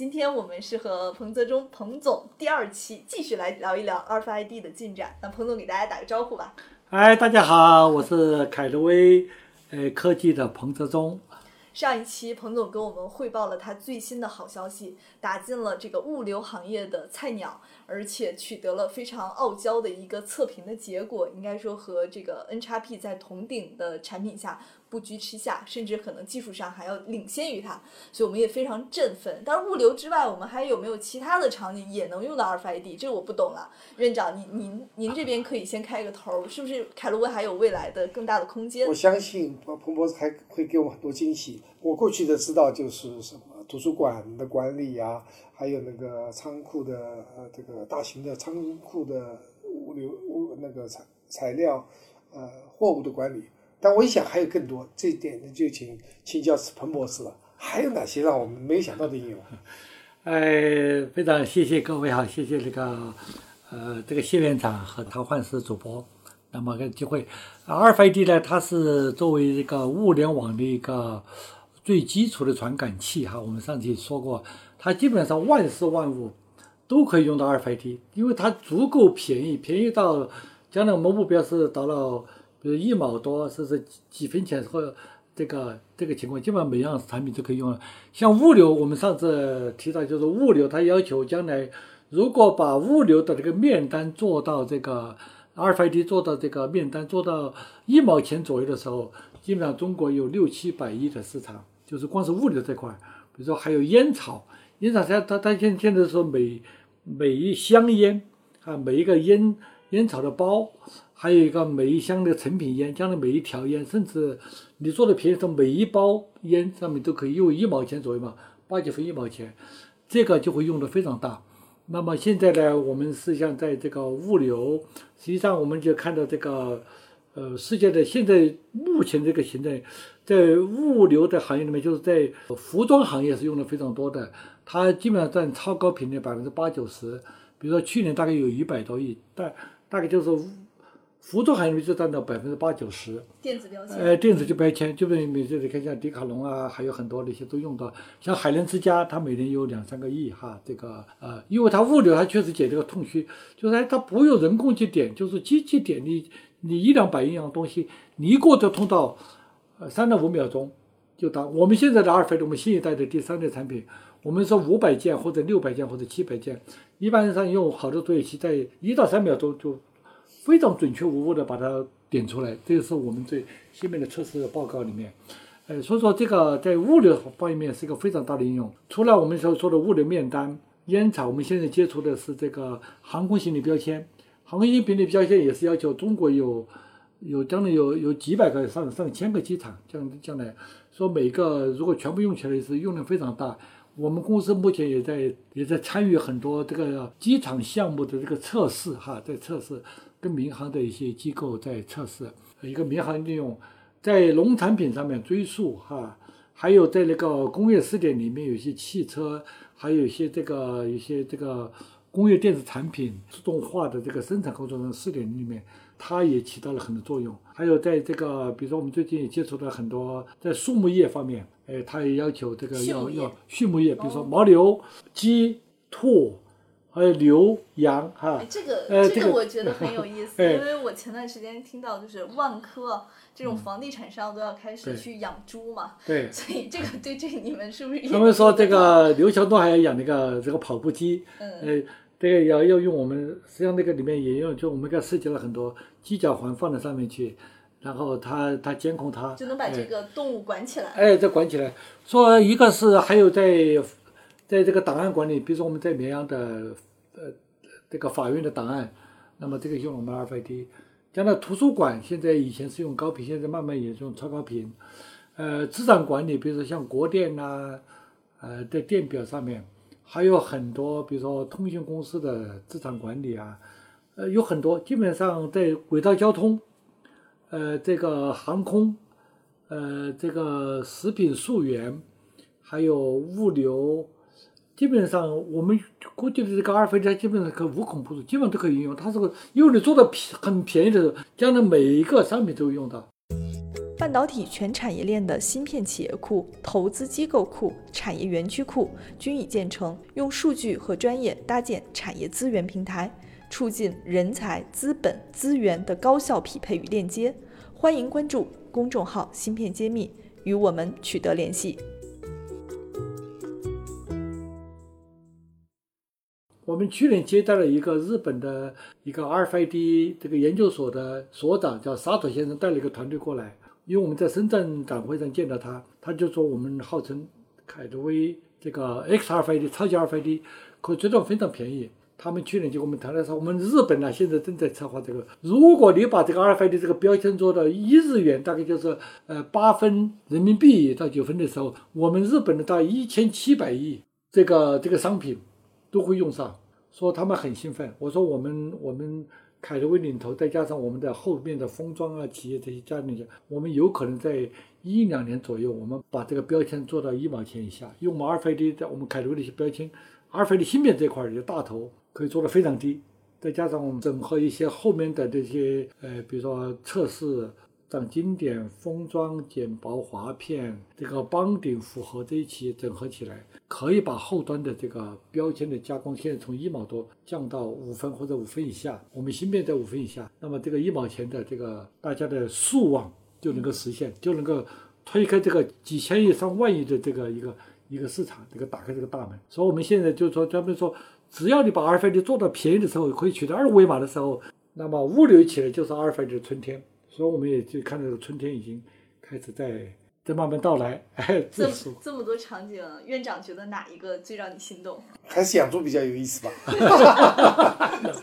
今天我们是和彭泽中彭总第二期继续来聊一聊 RFID 的进展。那彭总给大家打个招呼吧。哎，大家好，我是凯德威呃科技的彭泽中。上一期彭总跟我们汇报了他最新的好消息，打进了这个物流行业的菜鸟，而且取得了非常傲娇的一个测评的结果，应该说和这个 N 叉 P 在同顶的产品下。不居吃下，甚至可能技术上还要领先于它，所以我们也非常振奋。但是物流之外，我们还有没有其他的场景也能用到 RFID？这个我不懂了。院长，您您您这边可以先开个头，是不是凯路威还有未来的更大的空间？我相信彭彭博士还会给我们很多惊喜。我过去的知道就是什么图书馆的管理啊，还有那个仓库的呃这个大型的仓库的物流物那个材材料呃货物的管理。但我一想，还有更多，这一点就请请教彭博士了。还有哪些让我们没想到的应用？哎，非常谢谢各位哈，谢谢这个呃这个谢院长和唐焕石主播。那么个机会，RFID 呢，它是作为一个物联网的一个最基础的传感器哈。我们上次也说过，它基本上万事万物都可以用到 RFID，因为它足够便宜，便宜到将来我们目标是达到。比如一毛多，甚至几分钱或这个这个情况，基本上每样产品都可以用了。像物流，我们上次提到，就是物流，它要求将来如果把物流的这个面单做到这个 RFID 做到这个面单做到一毛钱左右的时候，基本上中国有六七百亿的市场，就是光是物流这块。比如说还有烟草，烟草它它它现现在说每每一箱烟啊，每一个烟烟草的包。还有一个每一箱的成品烟，将来每一条烟，甚至你做的便宜的每一包烟上面都可以用一毛钱左右嘛，八九分一毛钱，这个就会用的非常大。那么现在呢，我们实际上在这个物流，实际上我们就看到这个，呃，世界的现在目前这个现在，在物流的行业里面，就是在服装行业是用的非常多的，它基本上占超高频率百分之八九十。比如说去年大概有一百多亿，大大概就是。服装行业就占到百分之八九十，电子标签，呃，电子就标签，就比每次你看像迪卡侬啊，还有很多那些都用到，像海澜之家，它每年有两三个亿哈，这个呃，因为它物流它确实解这个痛区，就是它不用人工去点，就是机器点你你一两百一样东西，你一过这通道，呃，三到五秒钟就到。我们现在的阿尔法，我们新一代的第三代产品，我们说五百件或者六百件或者七百件，一般上用好的作业器，在一到三秒钟就。非常准确无误的把它点出来，这个是我们最新面的测试报告里面，呃，所以说这个在物流方面是一个非常大的应用。除了我们所说的物流面单、烟草，我们现在接触的是这个航空行李标签。航空行李标签也是要求中国有有将来有有几百个上上千个机场，将将来说每个如果全部用起来是用量非常大。我们公司目前也在也在参与很多这个机场项目的这个测试哈，在测试。跟民航的一些机构在测试一个民航应用，在农产品上面追溯哈，还有在那个工业试点里面，有些汽车，还有一些这个一些这个工业电子产品自动化的这个生产过程中试点里面，它也起到了很多作用。还有在这个，比如说我们最近也接触到很多在畜牧业方面，哎，它也要求这个要要畜牧业，比如说牦牛、鸡、兔。还有牛羊哈，这个这个我觉得很有意思，因为我前段时间听到就是万科这种房地产商都要开始去养猪嘛，对，所以这个对这你们是不是？他们说这个刘强东还要养那个这个跑步机，呃，这个要要用我们实际上那个里面也用，就我们给它设计了很多犄角环放在上面去，然后它它监控它，就能把这个动物管起来。哎，这管起来，说一个是还有在。在这个档案管理，比如说我们在绵阳的呃这个法院的档案，那么这个用我们 RFID。将来图书馆现在以前是用高频，现在慢慢也用超高频。呃，资产管理，比如说像国电呐，呃，在电表上面，还有很多，比如说通讯公司的资产管理啊，呃，有很多，基本上在轨道交通，呃，这个航空，呃，这个食品溯源，还有物流，基本上我们估计的这个阿尔法机基本上可无孔不入，基本上都可以应用。它这个因为你做的便很便宜的时候，将来每一个商品都会用到。半导体全产业链的芯片企业库、投资机构库、产业园区库均已建成，用数据和专业搭建产业资源平台，促进人才、资本、资源的高效匹配与链接。欢迎关注公众号“芯片揭秘”，与我们取得联系。我们去年接待了一个日本的一个 RFID 这个研究所的所长，叫沙佐先生，带了一个团队过来。因为我们在深圳展会上见到他，他就说我们号称凯德威这个 XRFID 超级 RFID 可追踪非常便宜。他们去年就跟我们谈了说，我们日本呢现在正在策划这个，如果你把这个 RFID 这个标签做到一日元，大概就是呃八分人民币到九分的时候，我们日本的到一千七百亿这个这个商品都会用上，说他们很兴奋。我说我们我们。凯德威领头，再加上我们的后面的封装啊企业这些加进去，我们有可能在一两年左右，我们把这个标签做到一毛钱以下。用我们阿尔法的在我们凯德威的一些标签，阿尔法的芯片这块儿的大头可以做的非常低，再加上我们整合一些后面的这些呃，比如说测试。让经典封装、简薄划片，这个帮顶复合这一期整合起来，可以把后端的这个标签的加工，线从一毛多降到五分或者五分以下。我们芯片在五分以下，那么这个一毛钱的这个大家的速望就能够实现，就能够推开这个几千亿、上万亿的这个一个一个市场，这个打开这个大门。所以我们现在就是说，专门说，只要你把阿尔法机做到便宜的时候，可以取得二维码的时候，那么物流起来就是阿尔法的春天。所以我们也就看到春天已经开始在在慢慢到来。这这么多场景，院长觉得哪一个最让你心动？还是养猪比较有意思吧。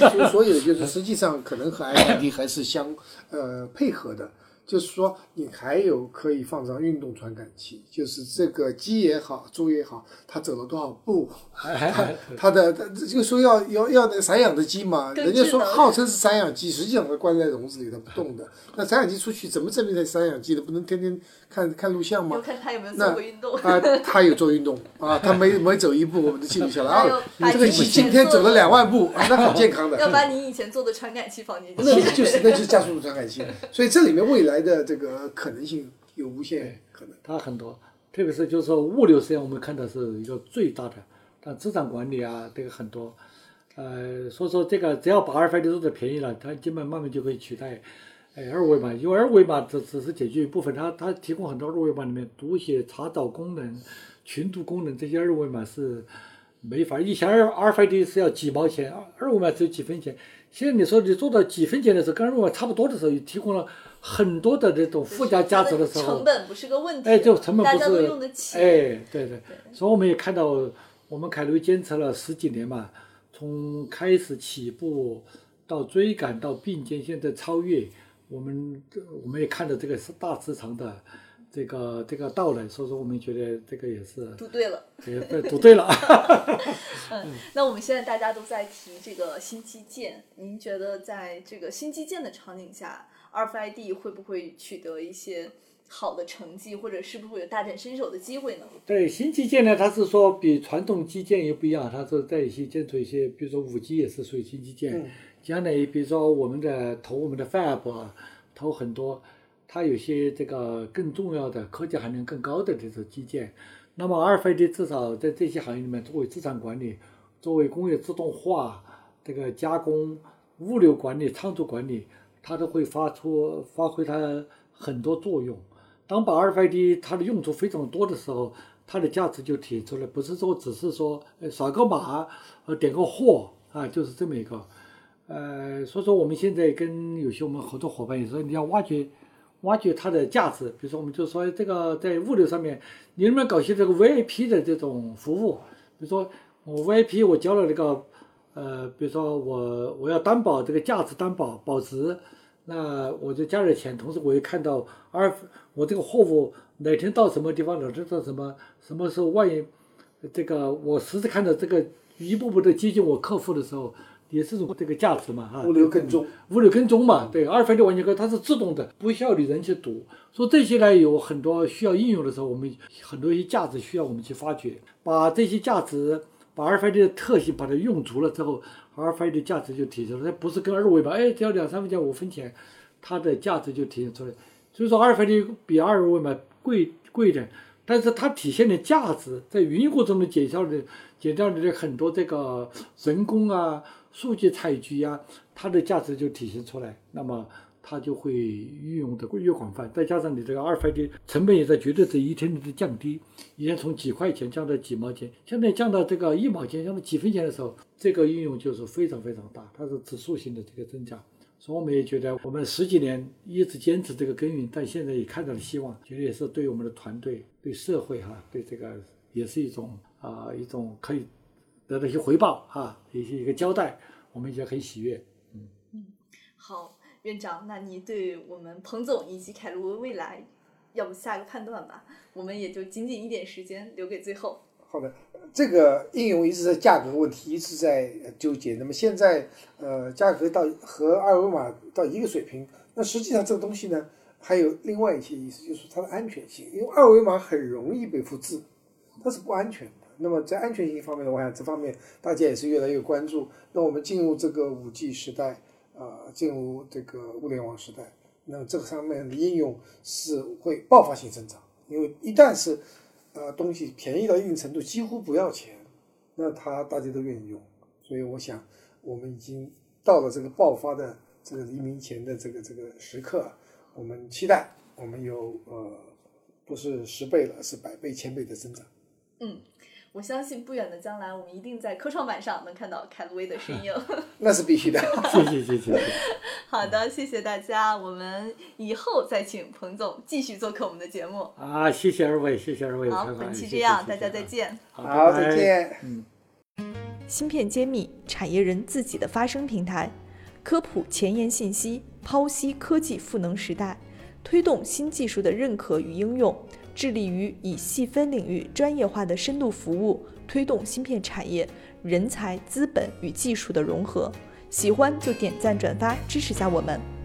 所所以就是实际上可能和 IPD 还是相呃配合的。就是说，你还有可以放上运动传感器，就是这个鸡也好，猪也好，它走了多少步，它它的这个说要要要那个散养的鸡嘛，人家说号称是散养鸡，实际上它关在笼子里它不动的。那散养鸡出去怎么证明它散养鸡的？不能天天看看录像吗？看它有没有做过运动啊？它有做运动啊，它每每走一步我们都记录下来啊。这个鸡今天走了两万步，那很健康的。要把你以前做的传感器放进去。那就是那就是加速度传感器，所以这里面未来。来的这个可能性有无限可能，它很多，特别是就是说物流实际上我们看到是一个最大的，但资产管理啊这个很多，呃，所以说这个只要把二维码做的便宜了，它基本慢慢就可以取代，哎，二维码，因为二维码只只是解决一部分，它它提供很多二维码里面读写、查找功能、群读功能这些二维码是没法，以前二二维码是要几毛钱，二维码只有几分钱，现在你说你做到几分钱的时候，跟二维码差不多的时候，也提供了。很多的这种附加价值的时候，成本不是个问题。哎，就成本不是，用得起。哎，对对。所以我们也看到，我们凯路坚持了十几年嘛，从开始起步到追赶到并肩，现在超越，我们我们也看到这个是大市场的这个这个到来，所以说我们觉得这个也是读对了，对，读对了。嗯，那我们现在大家都在提这个新基建，您觉得在这个新基建的场景下？RFID 会不会取得一些好的成绩，或者是不是会有大展身手的机会呢？对新基建呢，它是说比传统基建也不一样，它是在一些建筑一些，比如说五 G 也是属于新基建。将来比如说我们的投我们的 Fab 啊，投很多，它有些这个更重要的科技含量更高的这种基建。那么 RFID 至少在这些行业里面，作为资产管理，作为工业自动化这个加工、物流管理、仓储管理。它都会发出发挥它很多作用。当把 RFID 它的用处非常多的时候，它的价值就提出来，不是说只是说扫个码呃点个货啊，就是这么一个。呃，所以说我们现在跟有些我们合作伙伴也说，你要挖掘挖掘它的价值。比如说，我们就说这个在物流上面，你能不能搞些这个 VIP 的这种服务？比如说我 VIP 我交了这个。呃，比如说我我要担保这个价值担保保值，那我就加点钱，同时我也看到，而我这个货物哪天到什么地方，哪天到什么什么时候，万一这个我实时看到这个一步步的接近我客户的时候，也是种这个价值嘛，哈，物流跟踪，物流跟踪嘛，对，阿尔法的完全可它是自动的，不需要你人去读。说这些呢，有很多需要应用的时候，我们很多一些价值需要我们去发掘，把这些价值，把阿尔法的特性把它用足了之后，阿尔法的价值就体现出来，它不是跟二维码，哎，只要两三分钱五分钱，它的价值就体现出来。所以说，阿尔法的比二维码贵贵一点，但是它体现的价值，在运营过程中减少的减掉的很多这个人工啊、数据采集啊，它的价值就体现出来。那么它就会运用的越广泛，再加上你这个阿尔法的成本也在绝对是一天天的降低，以前从几块钱降到几毛钱，现在降到这个一毛钱，降到几分钱的时候，这个应用就是非常非常大，它是指数性的这个增长。所以我们也觉得，我们十几年一直坚持这个耕耘，但现在也看到了希望，觉得也是对我们的团队、对社会哈、对这个也是一种啊、一种可以得到一些回报哈、一些一个交代，我们也很喜悦。嗯好，院长，那你对我们彭总以及凯路未来，要不下个判断吧？我们也就仅仅一点时间留给最后。好的，这个应用一直在价格问题一直在呃纠结。那么现在呃，价格到和二维码到一个水平，那实际上这个东西呢，还有另外一些意思，就是它的安全性，因为二维码很容易被复制，它是不安全的。那么在安全性方面呢，我想这方面大家也是越来越关注。那我们进入这个五 G 时代，啊、进入这个物联网时代，那这个上面的应用是会爆发性增长，因为一旦是呃东西便宜到一定程度，几乎不要钱，那它大家都愿意用。所以我想，我们已经到了这个爆发的这个黎明前的这个这个时刻，我们期待我们有呃不是十倍了，是百倍、千倍的增长。嗯，我相信不远的将来，我们一定在科创板上能看到凯路威的身影。那是必须的。谢谢谢谢。好的，谢谢大家，我们以后再请彭总继续做客我们的节目。啊，谢谢二位，谢谢二位好，本期谢谢这样，谢谢大家再啊。见。好，好，拜拜再见。嗯。芯片揭秘，产业人自己的发声平台，科普前沿信息，剖析科技赋能时代，推动新技术的认可与应用，致力于以细分领域专业化的深度服务，推动芯片产业人才、资本与技术的融合。喜欢就点赞转发支持下我们。